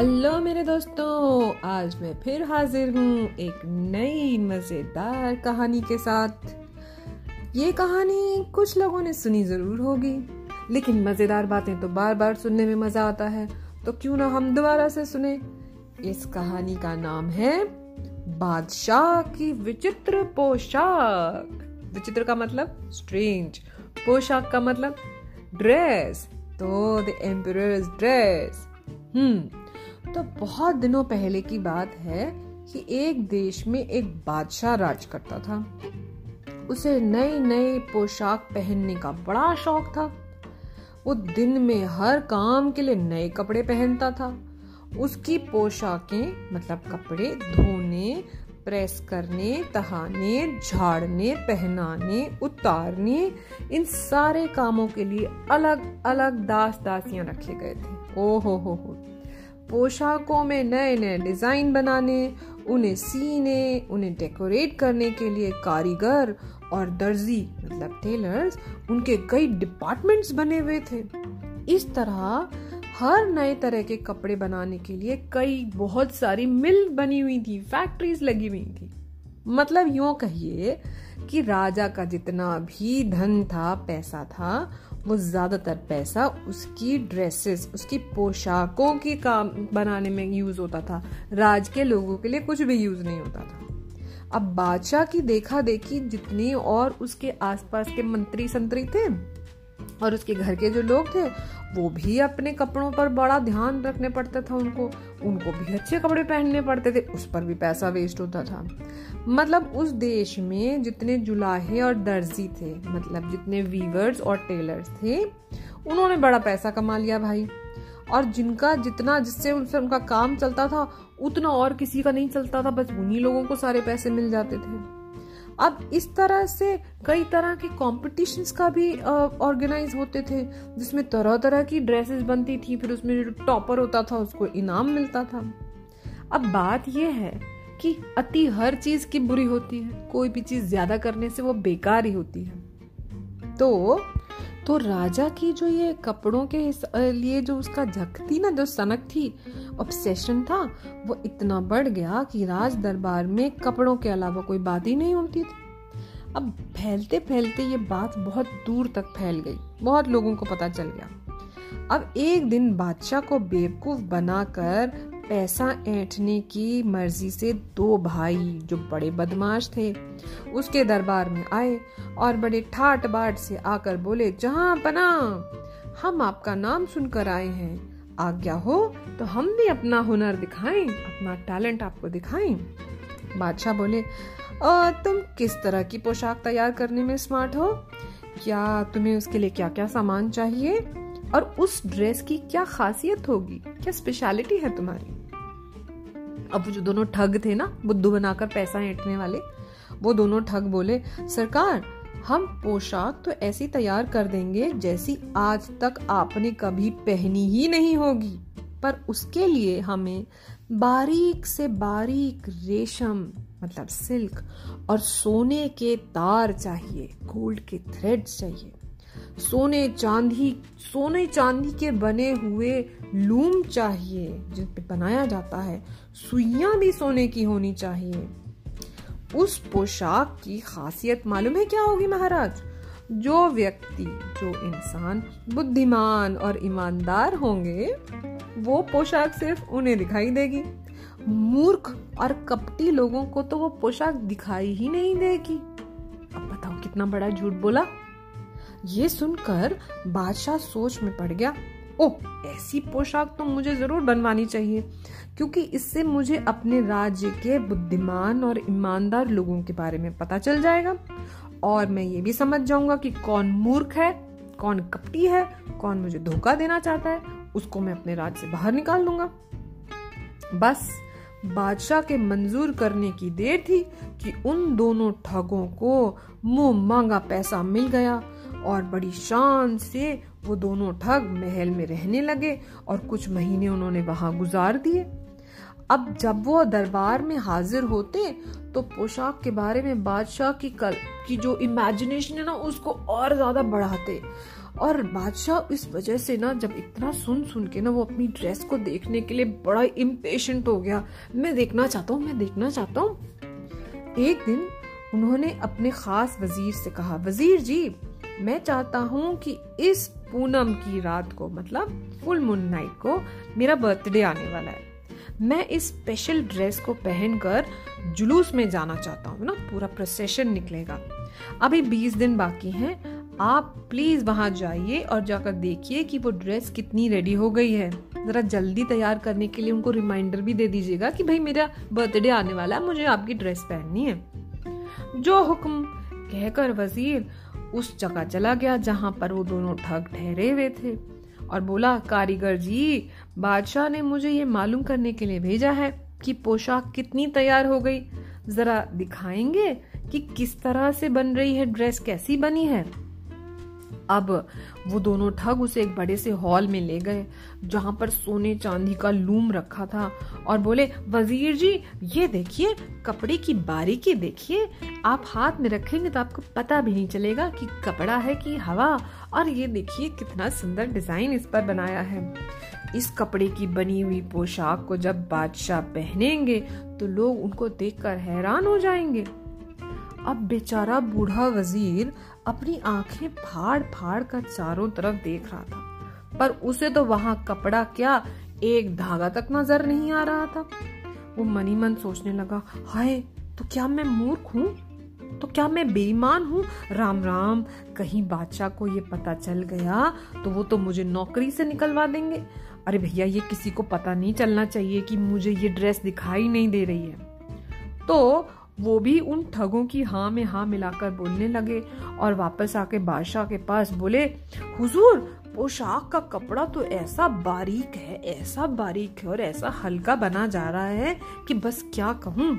Hello मेरे दोस्तों, आज मैं फिर हाजिर हूँ एक नई मज़ेदार कहानी के साथ। ये कहानी कुछ लोगों ने सुनी ज़रूर होगी, लेकिन मज़ेदार बातें तो बार बार सुनने में मज़ा आता है तो क्यों ना हम दोबारा से सुने? इस कहानी का नाम है, बादशाह की विचित्र पोशाक। विचित्र का मतलब स्ट्रेंज पोशाक का मतलब ड्रेस तो द एम्पर ड्रेस हम्म तो बहुत दिनों पहले की बात है कि एक देश में एक बादशाह राज करता था। उसे नए नए पोशाक पहनने का बड़ा शौक था। वो दिन में हर काम के लिए नए कपड़े पहनता था। उसकी पोशाकें मतलब कपड़े, धोने, प्रेस करने, तहाने, झाड़ने, पहनाने, उतारने, इन सारे कामों के लिए अलग अलग दास दासियाँ रखे गए थे। ओ हो हो हो। पोशाकों में नए नए डिज़ाइन बनाने, उन्हें सीने, उन्हें डेकोरेट करने के लिए कारीगर और दर्जी मतलब टेलर्स उनके कई डिपार्टमेंट्स बने हुए थे। इस तरह हर नए तरह के कपड़े बनाने के लिए कई बहुत सारी मिल बनी हुई थी फैक्ट्रीज लगी हुई थी। मतलब यूँ कहिए कि राजा का जितना भी धन था, पैसा था वो ज़्यादातर पैसा उसकी ड्रेसेस उसकी पोशाकों की काम बनाने में यूज़ होता था। राज के लोगों के लिए कुछ भी यूज़ नहीं होता था। अब बादशाह की देखा देखी जितनी और उसके आसपास के मंत्री संतरी थे और उसके घर के जो लोग थे, वो भी अपने कपड़ों पर बड़ा ध्यान रखने पड़ता था उनको। उनको भी अच्छे कपड़े पहनने पड़ते थे, उस पर भी पैसा वेस्ट होता था। मतलब उस देश में जितने जुलाहे और दर्जी थे मतलब जितने वीवर्स और टेलर्स थे, उन्होंने बड़ा पैसा कमा लिया भाई। और जिनका जितना जिससे उनसे उनका काम चलता था, उतना और किसी का नहीं चलता था, बस उन्हीं लोगों को सारे पैसे मिल जाते थे। अब इस तरह से कई तरह के कॉम्पिटिशन्स का भी ऑर्गेनाइज होते थे, जिसमें तरह तरह की ड्रेसेस बनती थी, फिर उसमें जो टॉपर होता था, उसको इनाम मिलता था। अब बात यह है कि अति हर चीज़ की बुरी होती है, कोई भी चीज़ ज़्यादा करने से वो बेकार ही होती है। तो तो राजा की जो ये कपड़ों के लिए जो उसका झक थी ना, जो सनक थी ऑब्सेशन था, वो इतना बढ़ गया कि राज दरबार में कपड़ों के अलावा कोई बात ही नहीं होती थी। अब फैलते फैलते ये बात बहुत दूर तक फैल गई। बहुत लोगों को पता चल गया। अब एक दिन बादशाह को बेवकूफ़ बनाकर पैसा ऐंठने की मर्ज़ी से दो भाई जो बड़े बदमाश थे उसके दरबार में आए और बड़े ठाट बाट से आकर बोले जहाँ पना हम आपका नाम सुनकर आए हैं। आज्ञा हो तो हम भी अपना हुनर दिखाएँ अपना टैलेंट आपको दिखाएँ। बादशाह बोले आ, तुम किस तरह की पोशाक तैयार करने में स्मार्ट हो? क्या तुम्हें उसके लिए क्या क्या सामान चाहिए? और उस ड्रेस की क्या खासियत होगी? क्या स्पेशलिटी है तुम्हारी? अब जो दोनों ठग थे ना, बुद्धू बनाकर पैसा ऐंठने वाले, वो दोनों ठग बोले, सरकार, हम पोशाक तो ऐसी तैयार कर देंगे जैसी आज तक आपने कभी पहनी ही नहीं होगी। पर उसके लिए हमें बारीक से बारीक रेशम मतलब सिल्क और सोने के तार चाहिए, गोल्ड के थ्रेड्स चाहिए। सोने चांदी सोने चांदी के बने हुए लूम चाहिए, जिन पे बनाया जाता है। सुइयाँ भी सोने की होनी चाहिए। उस पोशाक की खासियत मालूम है क्या होगी महाराज? जो व्यक्ति, जो इंसान बुद्धिमान और ईमानदार होंगे, वो पोशाक सिर्फ़ उन्हें दिखाई देगी। मूर्ख और कपटी लोगों को तो वो पोशाक दिखाई ही नहीं देगी। अब बताओ कितना बड़ा झूठ बोला? ये सुनकर बादशाह सोच में पड़ गया ओ ऐसी पोशाक तो मुझे ज़रूर बनवानी चाहिए, क्योंकि इससे मुझे अपने राज्य के बुद्धिमान और ईमानदार लोगों के बारे में पता चल जाएगा। और मैं ये भी समझ जाऊँगा कि कौन मूर्ख है, कौन कपटी है, कौन मुझे धोखा देना चाहता है, उसको मैं अपने राज्य से बाहर निकाल दूँगा बस, बादशाह के मंजूर करने की देर थी कि उन दोनों ठगों को मुँह मांगा पैसा मिल गया, और बड़ी शान से वो दोनों ठग महल में रहने लगे और कुछ महीने उन्होंने वहाँ गुजार दिए। अब जब वो दरबार में हाजिर होते तो पोशाक के बारे में बादशाह की कल, की जो इमेजिनेशन है ना, उसको और ज़्यादा बढ़ाते। और बादशाह इस वजह से ना, जब इतना सुन सुन के ना, वो अपनी ड्रेस को देखने के लिए बड़ा इम्पेशेंट हो गया। मैं देखना चाहता हूँ, मैं देखना चाहता हूँ। एक दिन उन्होंने अपने खास वज़ीर से कहा, वज़ीर जी, मैं चाहता हूँ कि इस पूनम की रात को मतलब फुल मून नाइट को मेरा बर्थडे आने वाला है। मैं इस स्पेशल ड्रेस को पहनकर जुलूस में जाना चाहता हूँ, ना, पूरा प्रोसेशन निकलेगा। अभी बीस दिन बाकी हैं, आप प्लीज़ वहाँ जाइए और जाकर देखिए कि वो ड्रेस कितनी रेडी हो गई है। जरा जल्दी तैयार करने के लिए उनको रिमाइंडर भी दे दीजिएगा कि भाई मेरा बर्थडे आने वाला है, मुझे आपकी ड्रेस पहननी है। जो हुक्म कहकर वज़ीर उस जगह चला गया जहाँ पर वो दोनों ठग ठहरे हुए थे और बोला, कारीगर जी, बादशाह ने मुझे ये मालूम करने के लिए भेजा है कि पोशाक कितनी तैयार हो गई। जरा दिखाएँगे कि किस तरह से बन रही है, ड्रेस कैसी बनी है? अब वो दोनों ठग उसे एक बड़े से हॉल में ले गए, जहाँ पर सोने चांदी का लूम रखा था और बोले, वज़ीर जी, ये देखिए, कपड़े की बारीकी देखिए, आप हाथ में रखेंगे तो आपको पता भी नहीं चलेगा कि कपड़ा है कि हवा और ये देखिए कितना सुंदर डिज़ाइन इस पर बनाया है। इस कपड़े की बनी हुई पोशाक को जब बादशाह पहनेंगे तो लोग उनको देखकर हैरान हो जाएँगे। अब बेचारा बूढ़ा वज़ीर अपनी आँखें फाड़ फाड़ कर चारों तरफ़ देख रहा था। पर उसे तो वहाँ कपड़ा क्या एक धागा तक नज़र नहीं आ रहा था। वो मनी मन सोचने लगा, हाय तो क्या मैं मूर्ख हूँ? तो क्या मैं बेईमान हूँ? राम राम, कहीं बादशाह को ये पता चल गया तो वो तो मुझे नौकरी से निकलवा देंगे। अरे भैया, ये किसी को पता नहीं चलना चाहिए कि मुझे ये ड्रेस दिखाई नहीं दे रही है। तो वो भी उन ठगों की हाँ में हाँ मिलाकर बोलने लगे और वापस आके बादशाह के पास बोले, हुजूर, पोशाक का कपड़ा तो ऐसा बारीक है, ऐसा बारीक है और ऐसा हल्का बना जा रहा है कि बस क्या कहूँ।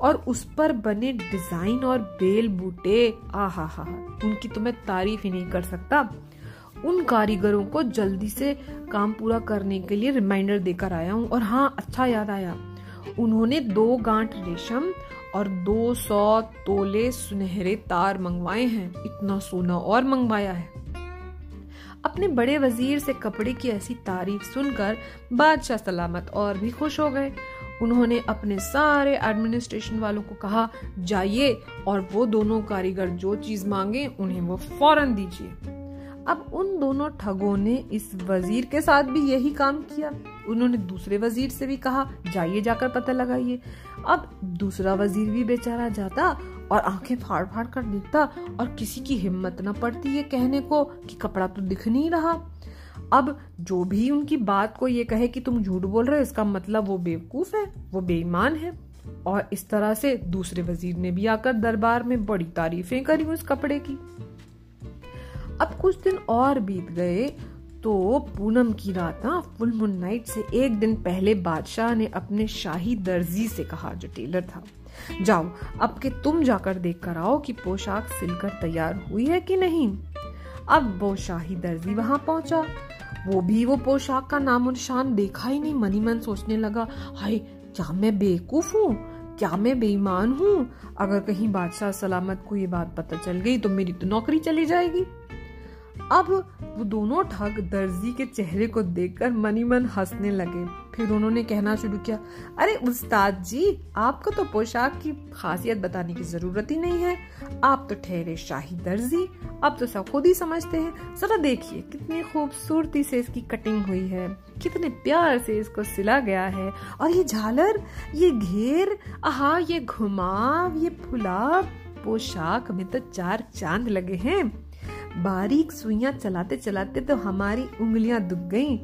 और उस पर बने डिज़ाइन और बेल बूटे आ हा हा, उनकी तो मैं तारीफ़ ही नहीं कर सकता। उन कारीगरों को जल्दी से काम पूरा करने के लिए रिमाइंडर देकर आया हूँ और हाँ अच्छा याद आया। उन्होंने दो गांठ रेशम और 200 तोले सुनहरे तार मंगवाए हैं। इतना सोना और मंगवाया है। अपने बड़े वज़ीर से कपड़े की ऐसी तारीफ़ सुनकर बादशाह सलामत और भी खुश हो गए। उन्होंने अपने सारे एडमिनिस्ट्रेशन वालों को कहा, जाइए और वो दोनों कारीगर जो चीज़ मांगे, उन्हें वो फ़ौरन दीजिए। अब उन दोनों ठगों ने इस वज़ीर के साथ भी यही काम किया। उन्होंने दूसरे वज़ीर से भी कहा, जाइए, जाकर पता लगाइए। अब दूसरा वज़ीर भी बेचारा जाता और आँखें फाड़ फाड़ कर देखता और किसी की हिम्मत न पड़ती ये कहने को कि कपड़ा तो दिख नहीं रहा। अब जो भी उनकी बात को ये कहे कि तुम झूठ बोल रहे हो, इसका मतलब वो बेवकूफ़ है, वो बेईमान है। और इस तरह से दूसरे वज़ीर ने भी आकर दरबार में बड़ी तारीफें करी उस कपड़े की। अब कुछ दिन और बीत गए तो पूनम की रात ना फुल मून नाइट से एक दिन पहले बादशाह ने अपने शाही दर्जी से कहा, जो टेलर था, जाओ, अब के तुम जाकर देख कर आओ कि पोशाक सिलकर तैयार हुई है कि नहीं। अब वो शाही दर्जी वहाँ पहुँचा। वो भी वो पोशाक का नाम निशान देखा ही नहीं, मनी मन सोचने लगा, हाय, क्या मैं बेवकूफ़ हूँ? क्या मैं बेईमान हूँ? अगर कहीं बादशाह सलामत को ये बात पता चल गई तो मेरी तो नौकरी चली जाएगी। अब वो दोनों ठग दर्जी के चेहरे को देखकर मनी मन हंसने लगे। फिर उन्होंने कहना शुरू किया, अरे उस्ताद जी, आपको तो पोशाक की खासियत बताने की ज़रूरत ही नहीं है। आप तो ठहरे शाही दर्जी, अब तो सब खुद ही समझते हैं। जरा देखिए कितनी खूबसूरती से इसकी कटिंग हुई है, कितने प्यार से इसको सिला गया है। और ये झालर, ये घेर, आहा, ये घुमाव, ये फुलाव, पोशाक में तो चार चाँद लगे हैं। बारीक सुइयाँ चलाते चलाते तो हमारी उंगलियाँ दुख गईं।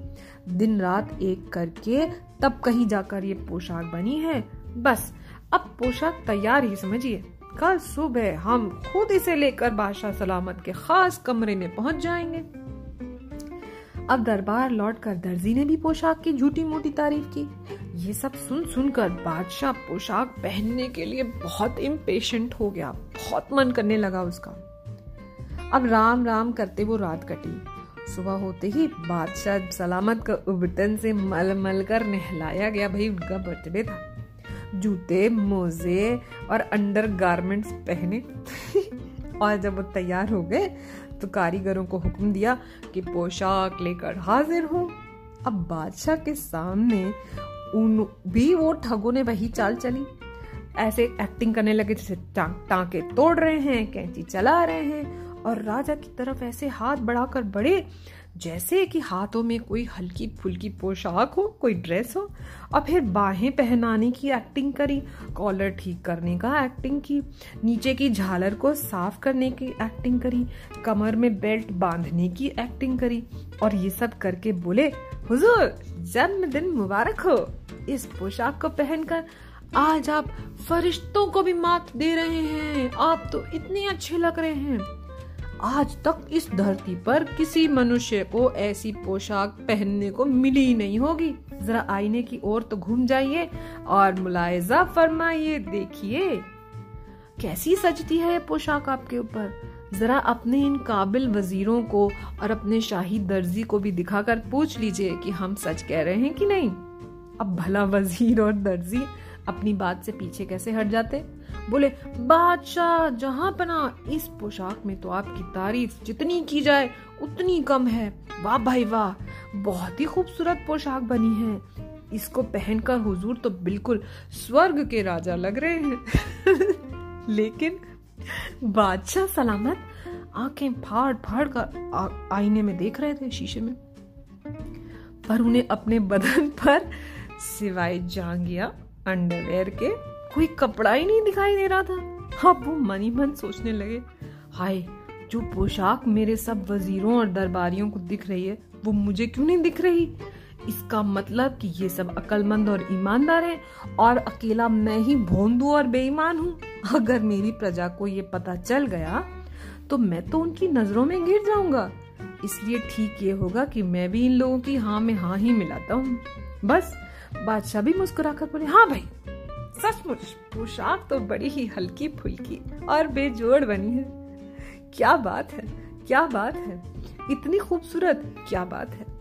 दिन रात एक करके तब कहीं जाकर ये पोशाक बनी है। बस, अब पोशाक तैयार ही समझिए। कल सुबह हम खुद इसे लेकर बादशाह सलामत के खास कमरे में पहुँच जाएँगे। अब दरबार लौटकर दर्जी ने भी पोशाक की झूठी मोटी तारीफ़ की। ये सब सुन सुनकर बादशाह पोशाक पहनने के लिए बहुत इम्पेशेंट हो गया। बहुत मन करने लगा उसका। अब राम राम करते वो रात कटी। सुबह होते ही बादशाह सलामत का उबटन से मल मल कर नहलाया गया भाई, उनका बर्थडे था। जूते, मोजे और अंडर गारमेंट्स पहने। और जब वो तैयार हो गए तो कारीगरों को हुक्म दिया कि पोशाक लेकर हाजिर हो। अब बादशाह के सामने उन भी वो ठगों ने वही चाल चली। ऐसे एक्टिंग करने लगे जैसे टांके तोड़ रहे हैं, कैंची चला रहे हैं। और राजा की तरफ़ ऐसे हाथ बढ़ाकर बढ़े, जैसे कि हाथों में कोई हल्की फुल्की पोशाक हो, कोई ड्रेस हो। और फिर बाहें पहनाने की एक्टिंग करी कॉलर ठीक करने का एक्टिंग की, नीचे की झालर को साफ़ करने की एक्टिंग करी, कमर में बेल्ट बांधने की एक्टिंग करी और ये सब करके बोले, हुजूर, जन्मदिन मुबारक हो। इस पोशाक को पहनकर आज आप फरिश्तों को भी मात दे रहे हैं। आप तो इतने अच्छे लग रहे हैं। आज तक इस धरती पर किसी मनुष्य को ऐसी पोशाक पहनने को मिली नहीं होगी। जरा आईने की ओर तो घूम जाइए और मुलायजा फरमाइए, देखिए। कैसी सजती है ये पोशाक आपके ऊपर? जरा अपने इन काबिल वजीरों को और अपने शाही दर्जी को भी दिखाकर पूछ लीजिए कि हम सच कह रहे हैं कि नहीं। अब भला वज़ीर और दर्जी अपनी बात से पीछे कैसे हट जाते? बोले, बादशाह, जहाँ पना इस पोशाक में तो आपकी तारीफ़ जितनी की जाए, उतनी कम है। वाह भाई वाह, बहुत ही खूबसूरत पोशाक बनी है। इसको पहनकर हुजूर तो बिल्कुल स्वर्ग के राजा लग रहे हैं। लेकिन बादशाह सलामत आँखें फाड़ फाड़ कर आईने में देख रहे थे शीशे में। पर उन्हें अपने बदन पर सिवाय जांगिया अंडरवेयर के कोई कपड़ा ही नहीं दिखाई दे रहा था। अब वो मन ही मन सोचने लगे, हाय, जो पोशाक मेरे सब वजीरों और दरबारियों को दिख रही है, वो मुझे क्यों नहीं दिख रही? इसका मतलब कि ये सब अकलमंद और ईमानदार हैं, और अकेला मैं ही भोंदू और बेईमान हूँ। अगर मेरी प्रजा को ये पता चल गया तो मैं तो उनकी नज़रों में गिर जाऊँगा। इसलिए ठीक ये होगा कि मैं भी इन लोगों की हाँ में हाँ ही मिलाता हूँ। बस, बादशाह भी मुस्कुराकर बोले हाँ भाई सचमुच, पोशाक तो बड़ी ही हल्की फुल्की और बेजोड़ बनी है। क्या बात है, क्या बात है। इतनी खूबसूरत, क्या बात है।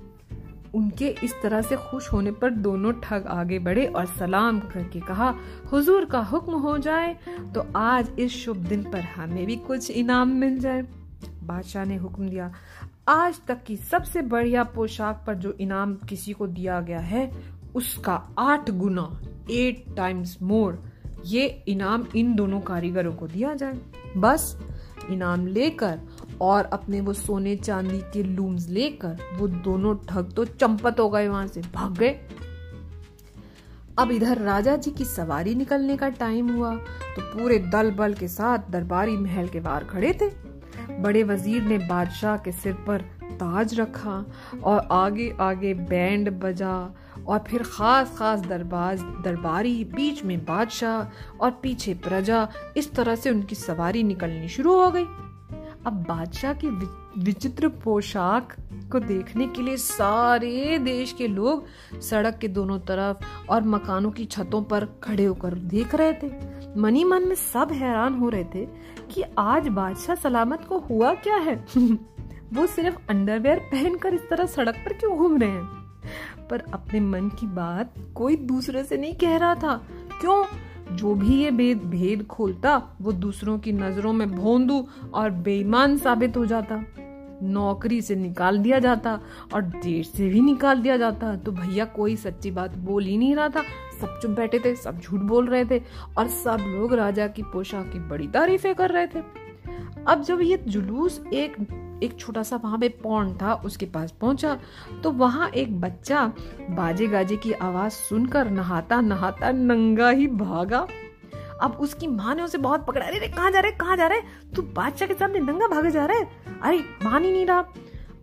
उनके इस तरह से खुश होने पर दोनों ठग आगे बढ़े और सलाम करके कहा, हुजूर का हुक्म हो जाए तो आज इस शुभ दिन पर हमें भी कुछ इनाम मिल जाए। बादशाह ने हुक्म दिया, आज तक की सबसे बढ़िया पोशाक पर जो इनाम किसी को दिया गया है उसका आठ गुना एट टाइम्स मोर ये इनाम इन दोनों कारीगरों को दिया जाए। बस इनाम लेकर और अपने वो सोने चांदी के लूम्स लेकर वो दोनों ठग तो चंपत हो गए वहाँ से, भाग गए। अब इधर राजा जी की सवारी निकलने का टाइम हुआ तो पूरे दल बल के साथ दरबारी महल के बाहर खड़े थे। बड़े वज़ीर ने बादशाह के सिर पर ताज रखा और आगे आगे बैंड बजा और फिर खास खास दरबाज, दरबारी, बीच में बादशाह और पीछे प्रजा, इस तरह से उनकी सवारी निकलनी शुरू हो गई। अब बादशाह की विचित्र पोशाक को देखने के लिए सारे देश के लोग सड़क के दोनों तरफ़ और मकानों की छतों पर खड़े होकर देख रहे थे। मनी मन में सब हैरान हो रहे थे कि आज बादशाह सलामत को हुआ क्या है? वो सिर्फ़ अंडरवेयर पहनकर इस तरह सड़क पर क्यों घूम रहे हैं? पर अपने मन की बात कोई दूसरे से नहीं कह रहा था। क्यों? जो भी ये भेद भेद खोलता, वो दूसरों की नज़रों में भोंदू और बेईमान साबित हो जाता। नौकरी से निकाल दिया जाता और देश से भी निकाल दिया जाता। तो भैया, कोई सच्ची बात बोल ही नहीं रहा था। सब चुप बैठे थे, सब झूठ बोल रहे थे और सब लोग राजा की पोशाक की बड़ी तारीफें कर रहे थे। अब जब ये जुलूस एक एक छोटा सा वहाँ पे पौंड था, उसके पास पहुँचा। तो वहाँ एक बच्चा बाजे गाजे की आवाज़ सुनकर नहाता नहाता नंगा ही भागा। अब उसकी माँ ने उसे बहुत पकड़ा। अरे कहाँ जा रहे कहाँ जा रहे तू बादशाह के सामने नंगा भागे जा रहे अरे, मान ही नहीं रहा।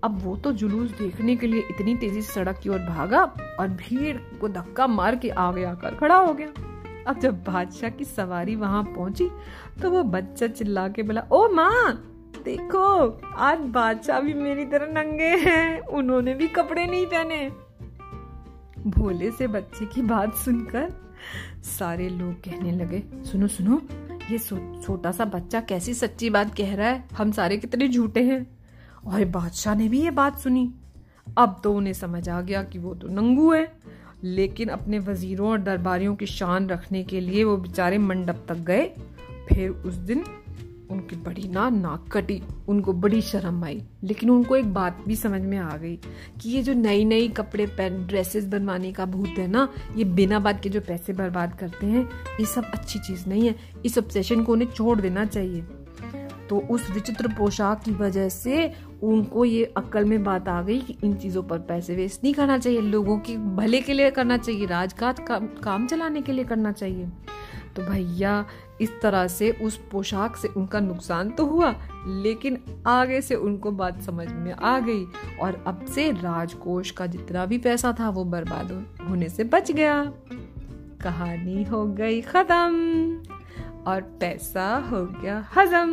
अब वो तो जुलूस देखने के लिए इतनी तेज़ी से सड़क की ओर भागा और भीड़ को धक्का मार के आगे आकर खड़ा हो गया। अब जब बादशाह की सवारी वहाँ पहुँची तो वो बच्चा चिल्ला के बोला, ओ माँ देखो आज बादशाह भी मेरी तरह नंगे हैं। उन्होंने भी कपड़े नहीं पहने। भोले से बच्चे की बात सुनकर सारे लोग कहने लगे सुनो सुनो ये छोटा सो, सा बच्चा कैसी सच्ची बात कह रहा है? हम सारे कितने झूठे हैं। और बादशाह ने भी ये बात सुनी। अब तो उन्हें समझ आ गया कि वो तो नंगू है। लेकिन अपने वजीरों और दरबारियों की शान रखने के लिए वो बेचारे मंडप तक गए। फिर उस दिन उनकी बड़ी ना नाक कटी उनको बड़ी शर्म आई। लेकिन उनको एक बात भी समझ में आ गई कि ये जो नई नई कपड़े पहन ड्रेसेस बनवाने का भूत है ना ये बिना बात के जो पैसे बर्बाद करते हैं ये सब अच्छी चीज़ नहीं है। इस ऑब्सेशन को उन्हें छोड़ देना चाहिए। तो उस विचित्र पोशाक की वजह से उनको ये अक्ल में बात आ गई कि इन चीज़ों पर पैसे वेस्ट नहीं करना चाहिए। लोगों के भले के लिए करना चाहिए राजकाज का, काम चलाने के लिए करना चाहिए। तो भैया, इस तरह से उस पोशाक से उनका नुकसान तो हुआ, लेकिन आगे से उनको बात समझ में आ गई और अब से राजकोष का जितना भी पैसा था वो बर्बाद होने से बच गया। कहानी हो गई खत्म और पैसा हो गया हजम।